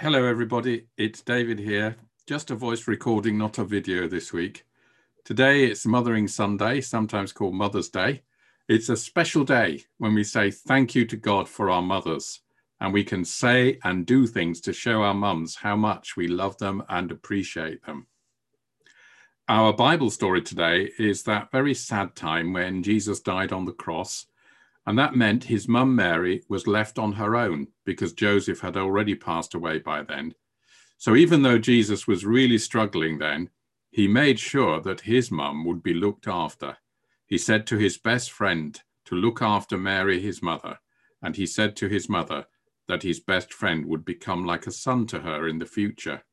Hello, everybody. It's David here. Just a voice recording, not a video this week. Today it's Mothering Sunday, sometimes called Mother's Day. It's a special day when we say thank you to God for our mothers, and we can say and do things to show our mums how much we love them and appreciate them. Our Bible story today is that very sad time when Jesus died on the cross and that meant his mum Mary was left on her own because Joseph had already passed away by then. So even though Jesus was really struggling then, he made sure that his mum would be looked after. He said to his best friend to look after Mary, his mother, and he said to his mother that his best friend would become like a son to her in the future.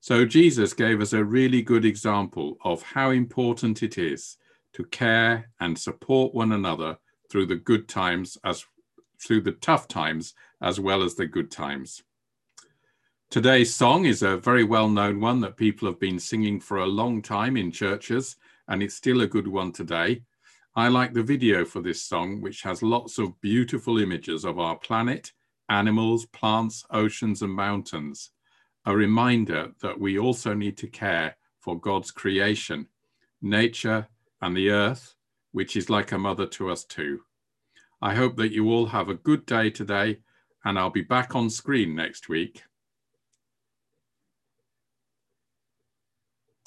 So Jesus gave us a really good example of how important it is to care and support one another through the good times as through the tough times as well as the good times. Today's song is a very well known one that people have been singing for a long time in churches, and it's still a good one today. I like the video for this song, which has lots of beautiful images of our planet, animals, plants, oceans, and mountains. A reminder that we also need to care for God's creation, nature, and the earth, which is like a mother to us too. I hope that you all have a good day today, and I'll be back on screen next week.